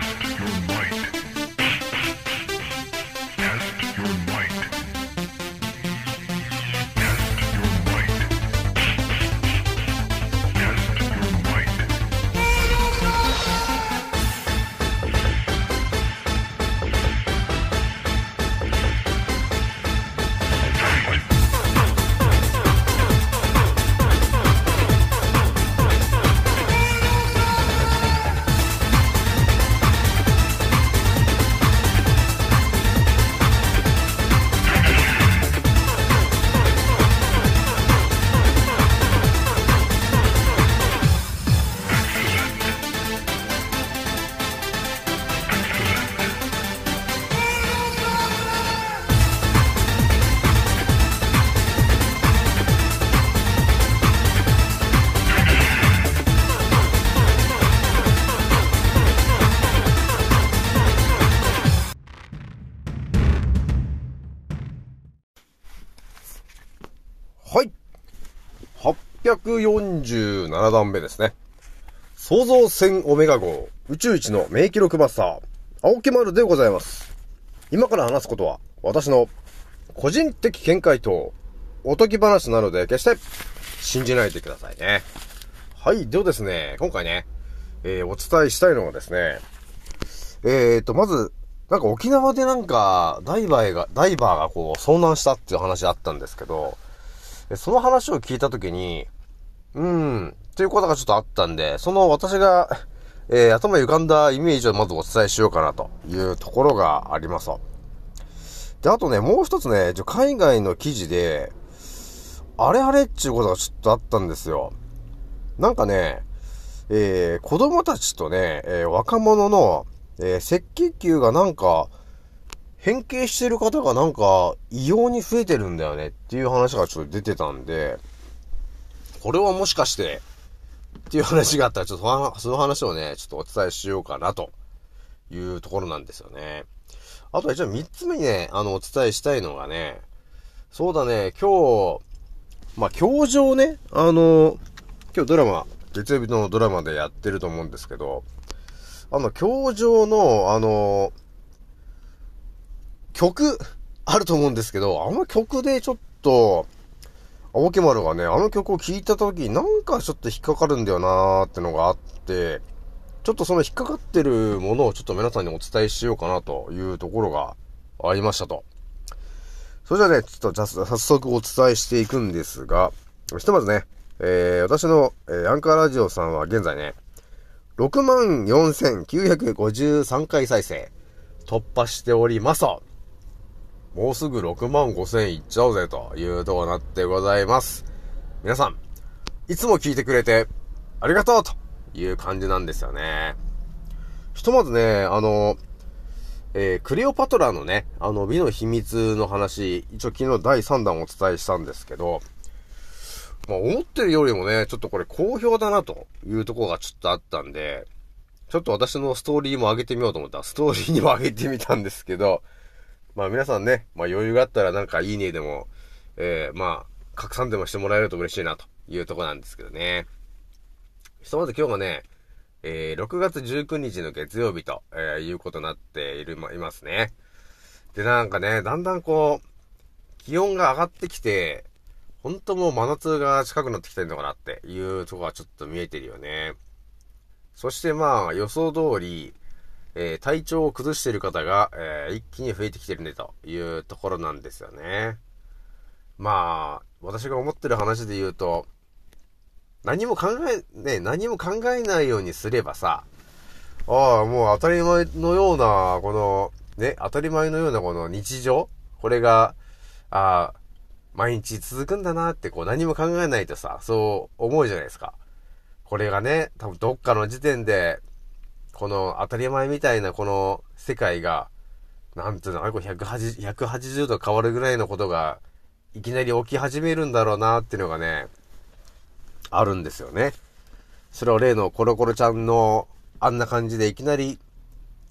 Test your might. 847段目ですね。創造船オメガ号宇宙一の名記録マスター、青木丸でございます。今から話すことは、私の個人的見解とおとぎ話なので、決して信じないでくださいね。はい、ではですね、今回ね、えー、お伝えしたいのはですね、えーと、まず、なんか沖縄でなんか、ダイバーが、ダイバーがこう、遭難したっていう話あったんですけど、その話を聞いたときに、うん、ということがちょっとあったんで、その私が、えー、頭浮かんだイメージをまずお伝えしようかなというところがあります。で、あとね、もう一つね、海外の記事で、あれあれっていうことがちょっとあったんですよ。なんかね、えー、子供たちとね、えー、若者の、えー、赤血球がなんか、変形してる方がなんか異様に増えてるんだよねっていう話がちょっと出てたんで、これはもしかして、っていう話があったら、ちょっとその話をね、ちょっとお伝えしようかなというところなんですよね。あとは一応三つ目にね、あの、お伝えしたいのがね、そうだね、今日、まあ、今日上ね、あの、今日ドラマ、月曜日のドラマでやってると思うんですけど、あの、今日上の、あの、曲、あると思うんですけど、あの曲でちょっと、青木丸がね、あの曲を聴いた時なんかちょっと引っかかるんだよなーってのがあって、ちょっとその引っかかってるものをちょっと皆さんにお伝えしようかなというところがありましたと。それじゃあね、ちょっとじゃ早速お伝えしていくんですが、ひとまずね、えー、私の、えー、アンカーラジオさんは現在ね、64,953回再生突破しておりますと。もうすぐ6万5千いっちゃおうぜというとこなってございます。皆さん、いつも聞いてくれてありがとうという感じなんですよね。ひとまずね、あの、えー、クレオパトラのね、あの、美の秘密の話、一応昨日第3弾お伝えしたんですけど、まあ、思ってるよりもね、ちょっとこれ好評だなというところがちょっとあったんで、ちょっと私のストーリーも上げてみようと思ったら、ストーリーにも上げてみたんですけど、まあ皆さんね、まあ余裕があったらなんかいいねでも、えー、まあ、拡散でもしてもらえると嬉しいなというとこなんですけどね。ひとまず今日がね、えー、6月19日の月曜日と、えー、いうことになっている、ま、いますね。で、なんかね、だんだんこう、気温が上がってきて、ほんともう真夏が近くなってきてるのかなっていうとこがちょっと見えてるよね。そしてまあ予想通り、えー、体調を崩している方が、えー、一気に増えてきてるねというところなんですよね。まあ、私が思ってる話で言うと、何も考え、ね、何も考えないようにすればさ、ああ、もう当たり前のような、この、ね、当たり前のようなこの日常これが、ああ、毎日続くんだなって、こう何も考えないとさ、そう思うじゃないですか。これがね、多分どっかの時点で、この当たり前みたいなこの世界が、なんていうの、あれこれ180、180度変わるぐらいのことが、いきなり起き始めるんだろうなっていうのがね、あるんですよね。それを例のコロコロちゃんのあんな感じでいきなり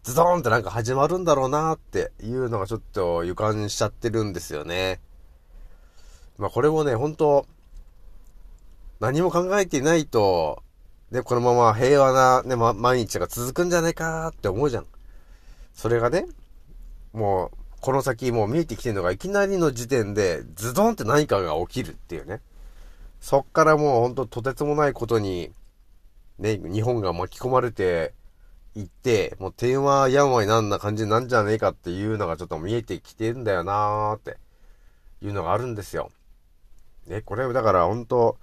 ズドーンってなんか始まるんだろうなっていうのがちょっと予感しちゃってるんですよね。まあこれもね、本当何も考えていないとで、このまま平和なね、ま、毎日が続くんじゃないかって思うじゃん。それがね、もう、この先もう見えてきてるのがいきなりの時点でズドンって何かが起きるっていうね。そっからもうほんととてつもないことに、ね、日本が巻き込まれていって、もう天話やんわいなんな感じなんじゃねえかっていうのがちょっと見えてきてんだよなーっていうのがあるんですよ。ね、これだから本当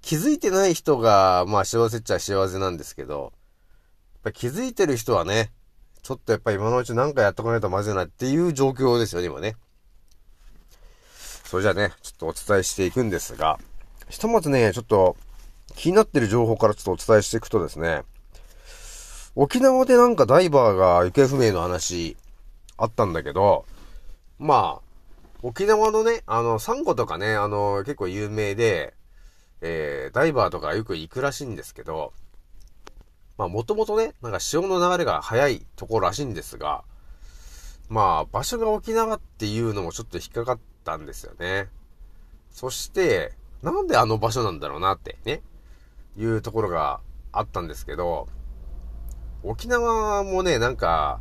気づいてない人が、まあ幸せっちゃ幸せなんですけど、やっぱ気づいてる人はね、ちょっとやっぱ今のうちなんかやっとかないとまずいなっていう状況ですよね、今ね。それじゃあね、ちょっとお伝えしていくんですが、ひとまずね、ちょっと気になってる情報からちょっとお伝えしていくとですね、沖縄でなんかダイバーが行方不明の話あったんだけど、まあ、沖縄のね、あの、サンゴとかね、あの、結構有名で、えー、ダイバーとかよく行くらしいんですけど、まあもともとね、なんか潮の流れが速いところらしいんですが、まあ場所が沖縄っていうのもちょっと引っかかったんですよね。そして、なんであの場所なんだろうなってね、いうところがあったんですけど、沖縄もね、なんか、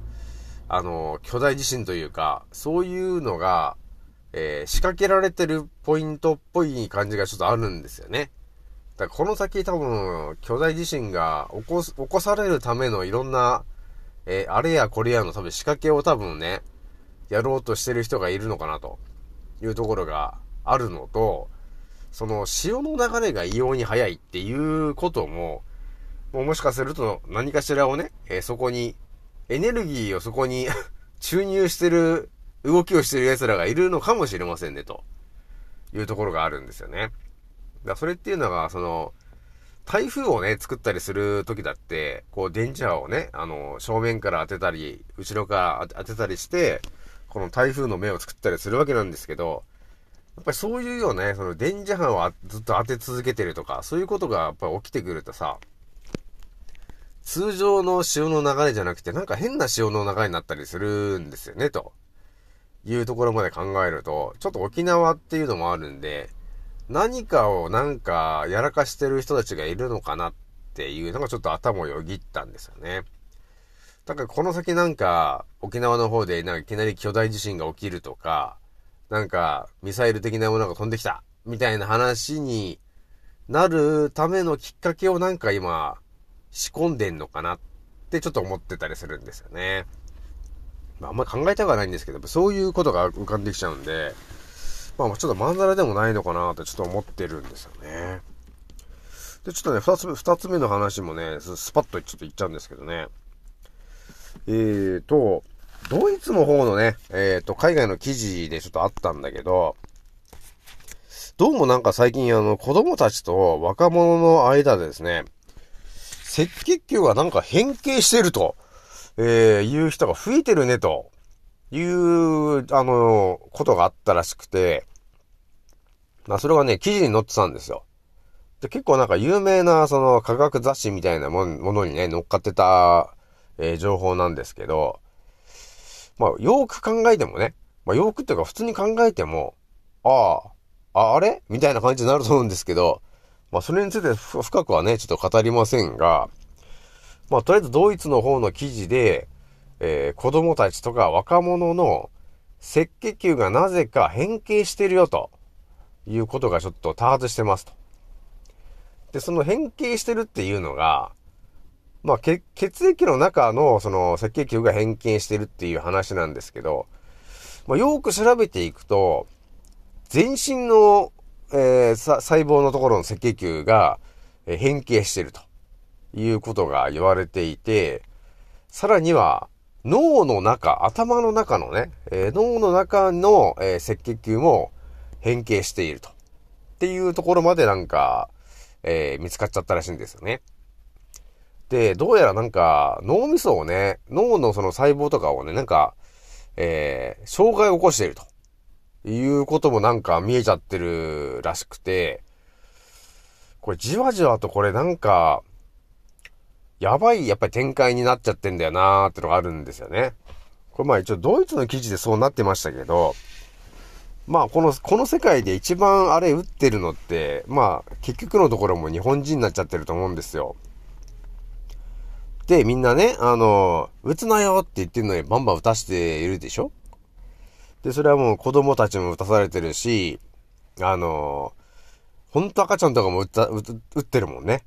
あの、巨大地震というか、そういうのが、えー、仕掛けられてるポイントっぽい感じがちょっとあるんですよね。だからこの先多分、巨大地震が起こす、起こされるためのいろんな、えー、あれやこれやの多分仕掛けを多分ね、やろうとしてる人がいるのかなというところがあるのと、その潮の流れが異様に速いっていうことも、ももしかすると何かしらをね、えー、そこに、エネルギーをそこに 注入してる、動きをしてる奴らがいるのかもしれませんね、というところがあるんですよね。だそれっていうのが、その、台風をね、作ったりする時だって、こう、電磁波をね、あの、正面から当てたり、後ろから当てたりして、この台風の目を作ったりするわけなんですけど、やっぱりそういうようなね、その電磁波をずっと当て続けてるとか、そういうことがやっぱり起きてくるとさ、通常の潮の流れじゃなくて、なんか変な潮の流れになったりするんですよね、というところまで考えると、ちょっと沖縄っていうのもあるんで、何かをなんかやらかしてる人たちがいるのかなっていうのがちょっと頭をよぎったんですよね。だからこの先なんか沖縄の方でなんかいきなり巨大地震が起きるとか、なんかミサイル的なものが飛んできたみたいな話になるためのきっかけをなんか今仕込んでんのかなってちょっと思ってたりするんですよね。まああんまり考えたくはないんですけど、そういうことが浮かんできちゃうんで、まあちょっとまんざらでもないのかなってちょっと思ってるんですよね。で、ちょっとね、二つ目、二つ目の話もね、スパッとちょっと言っちゃうんですけどね。えーと、ドイツの方のね、えーと、海外の記事でちょっとあったんだけど、どうもなんか最近あの、子供たちと若者の間でですね、赤血球がなんか変形してると、えー、いう人が増えてるねと、いう、あの、ことがあったらしくて、まあ、それがね、記事に載ってたんですよ。で、結構なんか有名な、その、科学雑誌みたいなものにね、乗っかってた、えー、情報なんですけど、まあ、よーく考えてもね、まあ、よーくっていうか普通に考えても、ああ、あ、あれ？みたいな感じになると思うんですけど、まあ、それについて深くはね、ちょっと語りませんが、まあ、とりあえずドイツの方の記事で、えー、子供たちとか若者の赤血球がなぜか変形してるよということがちょっと多発してますと。で、その変形してるっていうのが、まあ、血液の中のその赤血球が変形してるっていう話なんですけど、まあ、よく調べていくと、全身の、えー、細胞のところの赤血球が変形してるということが言われていて、さらには、脳の中、頭の中のね、えー、脳の中の、えー、赤血球も変形していると。っていうところまでなんか、えー、見つかっちゃったらしいんですよね。で、どうやらなんか、脳みそをね、脳のその細胞とかをね、なんか、えー、障害を起こしていると。いうこともなんか見えちゃってるらしくて、これじわじわとこれなんか、やばい、やっぱり展開になっちゃってんだよなーってのがあるんですよね。これまあ一応ドイツの記事でそうなってましたけど、まあ、この、この世界で一番あれ打ってるのって、まあ、結局のところも日本人になっちゃってると思うんですよ。で、みんなね、あの、打つなよって言ってるのにバンバン打たしているでしょ？で、それはもう子供たちも打たされてるし、あの、ほんと赤ちゃんとかも打った、打ってるもんね。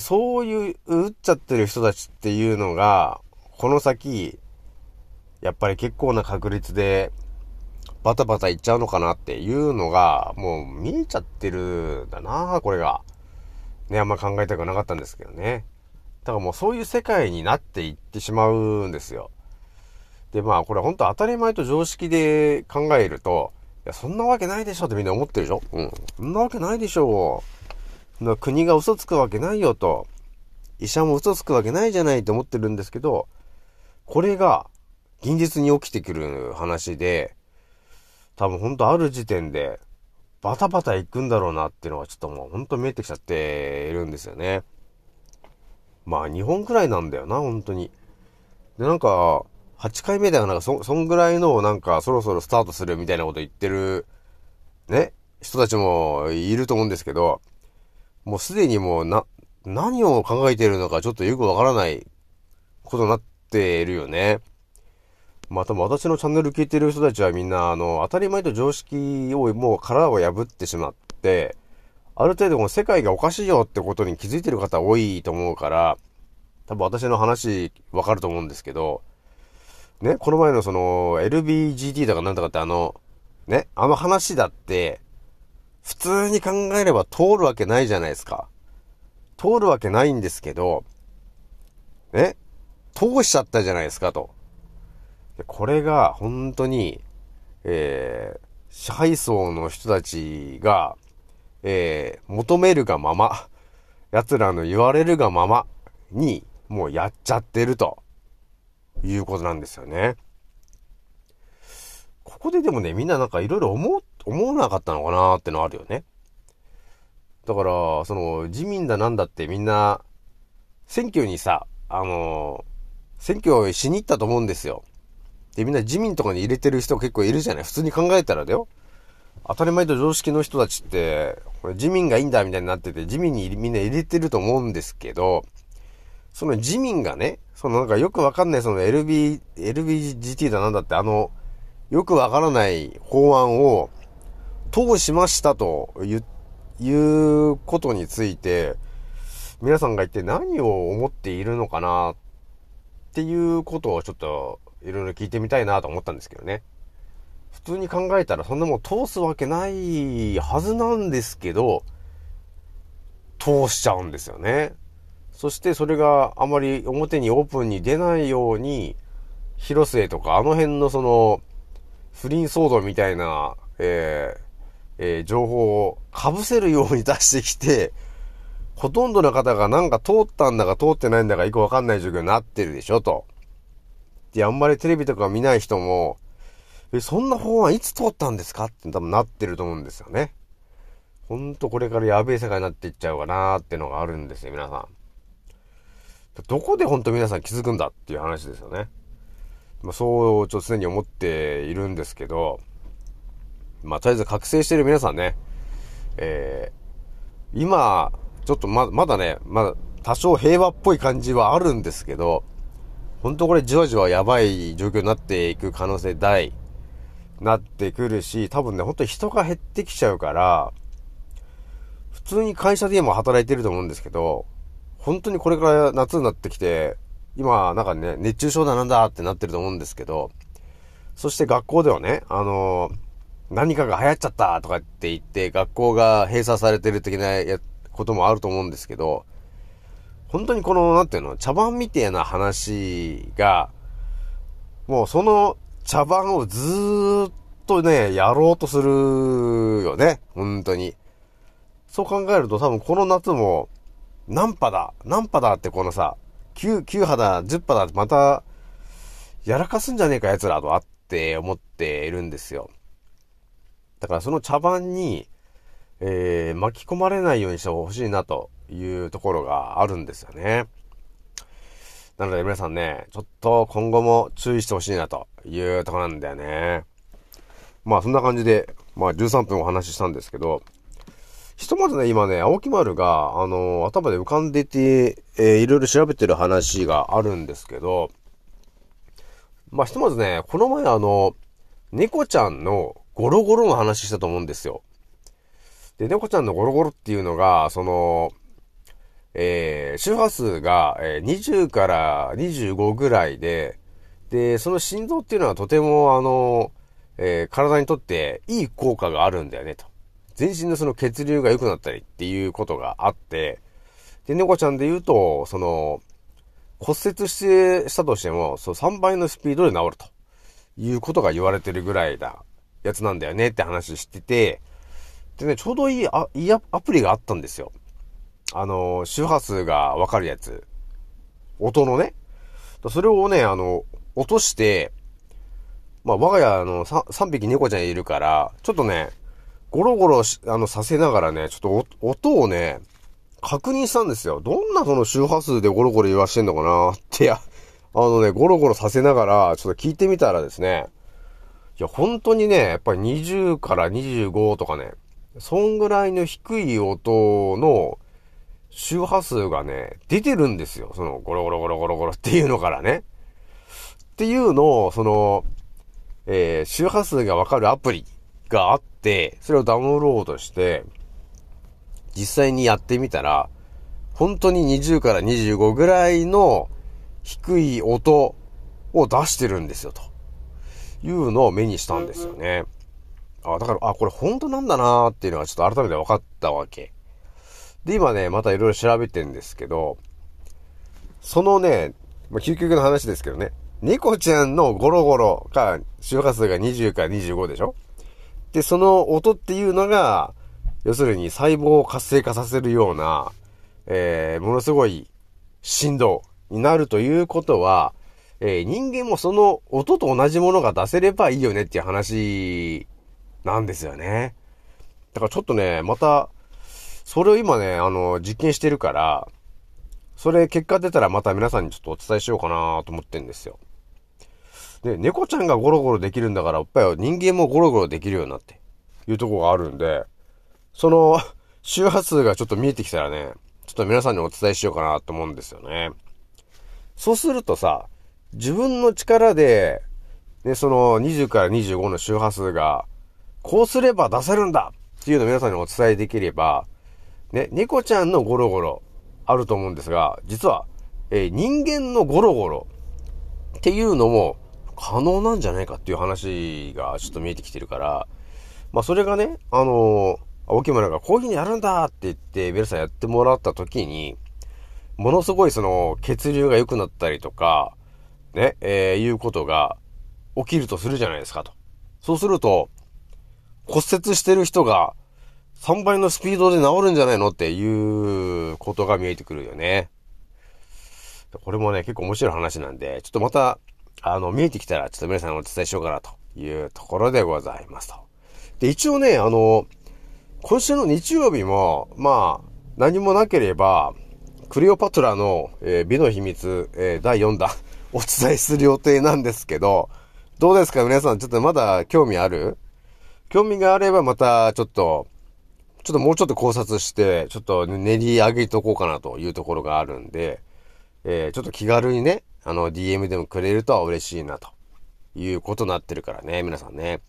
そういう、打っちゃってる人たちっていうのが、この先、やっぱり結構な確率で、バタバタいっちゃうのかなっていうのが、もう見えちゃってるんだなこれが。ね、あんま考えたくなかったんですけどね。だからもうそういう世界になっていってしまうんですよ。で、まあこれ本当当たり前と常識で考えると、いや、そんなわけないでしょってみんな思ってるでしょ？うん。そんなわけないでしょう。の国が嘘つくわけないよと。医者も嘘つくわけないじゃないって思ってるんですけど、これが現実に起きてくる話で、多分ほんとある時点で、バタバタ行くんだろうなっていうのはちょっともうほんと見えてきちゃっているんですよね。まあ日本くらいなんだよな、本当に。で、なんか、8回目だよ、なんかそ、そんぐらいのなんかそろそろスタートするみたいなこと言ってる、ね、人たちもいると思うんですけど、もうすでにもうな、何を考えているのかちょっとよくわからないことになっているよね。まあ多分私のチャンネル聞いてる人たちはみんな、あの、当たり前と常識をもう殻を破ってしまって、ある程度この世界がおかしいよってことに気づいてる方多いと思うから、多分私の話わかると思うんですけど、ね、この前のその LBGT とかなんとかってあの、ね、あの話だって、普通に考えれば通るわけないじゃないですか。通るわけないんですけど、ね、通しちゃったじゃないですかと。これが本当に、えー、支配層の人たちが、えー、求めるがまま、奴らの言われるがままに、もうやっちゃってると、いうことなんですよね。ここででもね、みんななんかいろいろ思う、思わなかったのかなーってのあるよね。だから、その、自民だなんだってみんな、選挙にさ、あのー、選挙しに行ったと思うんですよ。で、みんな自民とかに入れてる人結構いるじゃない普通に考えたらだよ。当たり前と常識の人たちって、これ自民がいいんだみたいになってて、自民にみんな入れてると思うんですけど、その自民がね、そのなんかよくわかんないその LB、LBGT だなんだってあの、よくわからない法案を通しましたという、いうことについて、皆さんが一体何を思っているのかなっていうことをちょっといろいろ聞いてみたいなと思ったんですけどね。普通に考えたらそんなもん通すわけないはずなんですけど、通しちゃうんですよね。そしてそれがあまり表にオープンに出ないように、広末とかあの辺のその、不倫騒動みたいな、えー、えー、情報を被せるように出してきて、ほとんどの方がなんか通ったんだか通ってないんだかよくわかんない状況になってるでしょ、と。で、あんまりテレビとか見ない人も、え、そんな法案いつ通ったんですかって多分なってると思うんですよね。ほんとこれからやべえ世界になっていっちゃうかなーってのがあるんですよ、皆さん。どこでほんと皆さん気づくんだっていう話ですよね。まあ、そう、ちょっと常に思っているんですけど、まあ、とりあえず覚醒してる皆さんね、えー、今、ちょっとま、まだね、まだ多少平和っぽい感じはあるんですけど、本当これじわじわやばい状況になっていく可能性大、なってくるし、多分ね、本当に人が減ってきちゃうから、普通に会社で今働いてると思うんですけど、本当にこれから夏になってきて、今、なんかね、熱中症だなんだってなってると思うんですけど、そして学校ではね、あのー、何かが流行っちゃったとかって言って、学校が閉鎖されてる的なこともあると思うんですけど、本当にこの、なんていうの、茶番みたいな話が、もうその茶番をずーっとね、やろうとするよね。本当に。そう考えると多分この夏も、何波だ何波だってこのさ、9、9波だ、10波だってまた、やらかすんじゃねえか奴らとあって思っているんですよ。だからその茶番に、えー、巻き込まれないようにしてほしいなというところがあるんですよね。なので皆さんね、ちょっと今後も注意してほしいなというところなんだよね。まあそんな感じで、まあ13分お話ししたんですけど、ひとまずね、今ね、青木丸が、あのー、頭で浮かんでて、えー、いろいろ調べてる話があるんですけど、まあひとまずね、この前あの、猫ちゃんのゴロゴロの話したと思うんですよ。で、猫ちゃんのゴロゴロっていうのが、その、えー、周波数が、え、20から25ぐらいで、で、その心臓っていうのはとても、あの、えー、体にとっていい効果があるんだよね、と。全身のその血流が良くなったりっていうことがあって、で、猫ちゃんで言うと、その、骨折して、したとしても、そう3倍のスピードで治ると。いうことが言われてるぐらいだ、やつなんだよねって話してて、でね、ちょうどいい、あ、いいアプリがあったんですよ。あの、周波数がわかるやつ。音のね。それをね、あの、落として、まあ、我が家、の、3, 3匹猫ちゃんいるから、ちょっとね、ゴロゴロしあの、させながらね、ちょっと音をね、確認したんですよ。どんなその周波数でゴロゴロ言わしてんのかなって、あのね、ゴロゴロさせながら、ちょっと聞いてみたらですね、いや、本当にね、やっぱり20から25とかね、そんぐらいの低い音の周波数がね、出てるんですよ。その、ゴロゴロゴロゴロゴロっていうのからね。っていうのを、その、えー、周波数がわかるアプリがあって、それをダウンロードして、実際にやってみたら、本当に20から25ぐらいの低い音を出してるんですよ、というのを目にしたんですよね。あ、だから、あ、これ本当なんだなーっていうのがちょっと改めて分かったわけ。で、今ね、またいろいろ調べてんですけど、そのね、まあ、究極の話ですけどね、猫ちゃんのゴロゴロか、周波数が20から25でしょ？で、その音っていうのが、要するに細胞を活性化させるような、えー、ものすごい振動になるということは、えー、人間もその音と同じものが出せればいいよねっていう話なんですよね。だからちょっとね、また、それを今ね、あの、実験してるから、それ結果出たらまた皆さんにちょっとお伝えしようかなと思ってんですよ。で、猫ちゃんがゴロゴロできるんだから、やっぱり人間もゴロゴロできるようになっていうとこがあるんで、その 周波数がちょっと見えてきたらね、ちょっと皆さんにお伝えしようかなと思うんですよね。そうするとさ、自分の力で、ね、その20から25の周波数が、こうすれば出せるんだっていうのを皆さんにお伝えできれば、ね、猫ちゃんのゴロゴロあると思うんですが、実は、えー、人間のゴロゴロっていうのも可能なんじゃないかっていう話がちょっと見えてきてるから、まあそれがね、あのー、青木村がこういう風にやるんだって言って、ベルさんやってもらった時に、ものすごいその血流が良くなったりとか、ね、えー、いうことが起きるとするじゃないですかと。そうすると、骨折してる人が3倍のスピードで治るんじゃないのっていうことが見えてくるよね。これもね、結構面白い話なんで、ちょっとまたあの、見えてきたら、ちょっと皆さんにお伝えしようかなというところでございますと。で、一応ね、あの、今週の日曜日も、まあ、何もなければ、クレオパトラの、えー、美の秘密、えー、第4弾、お伝えする予定なんですけど、どうですか？皆さん、ちょっとまだ興味ある？興味があればまた、ちょっと、ちょっともうちょっと考察して、ちょっと練り上げとこうかなというところがあるんで、えー、ちょっと気軽にね、あの、DM でもくれると嬉しいな、ということになってるからね、皆さんね。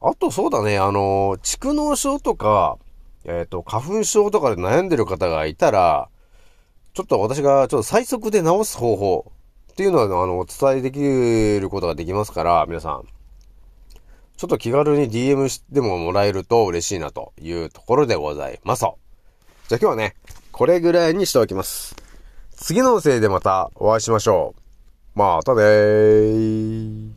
あとそうだね、あの、蓄膿症とか、えっ、ー、と、花粉症とかで悩んでる方がいたら、ちょっと私がちょっと最速で治す方法っていうのは、あの、お伝えできることができますから、皆さん。ちょっと気軽に DM してももらえると嬉しいなというところでございます。じゃあ今日はね、これぐらいにしておきます。次のせいでまたお会いしましょう。またねー。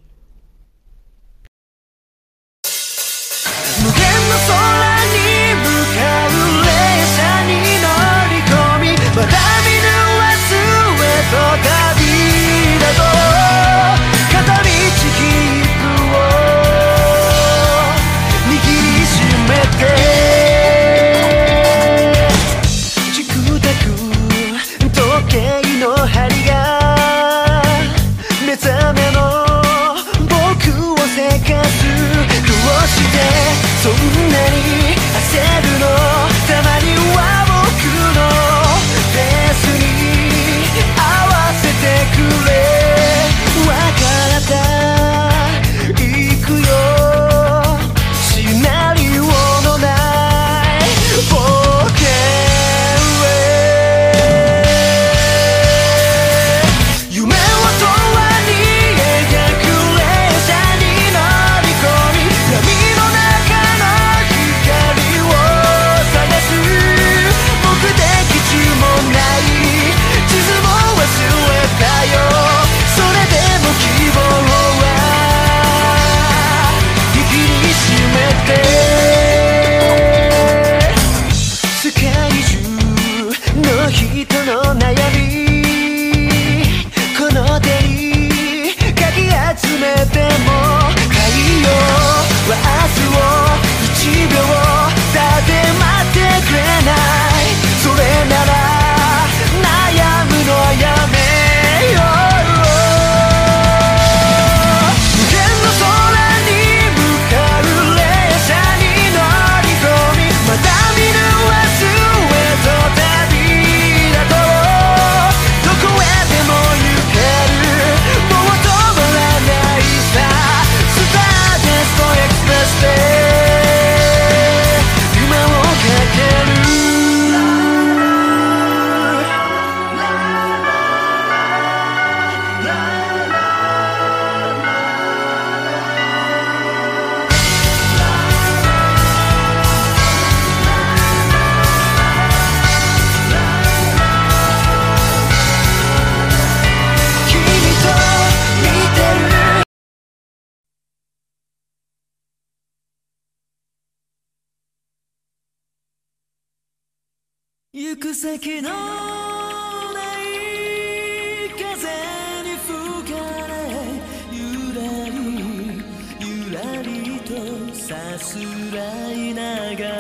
行く先のない風に吹かれゆらりゆらりとさすらいながら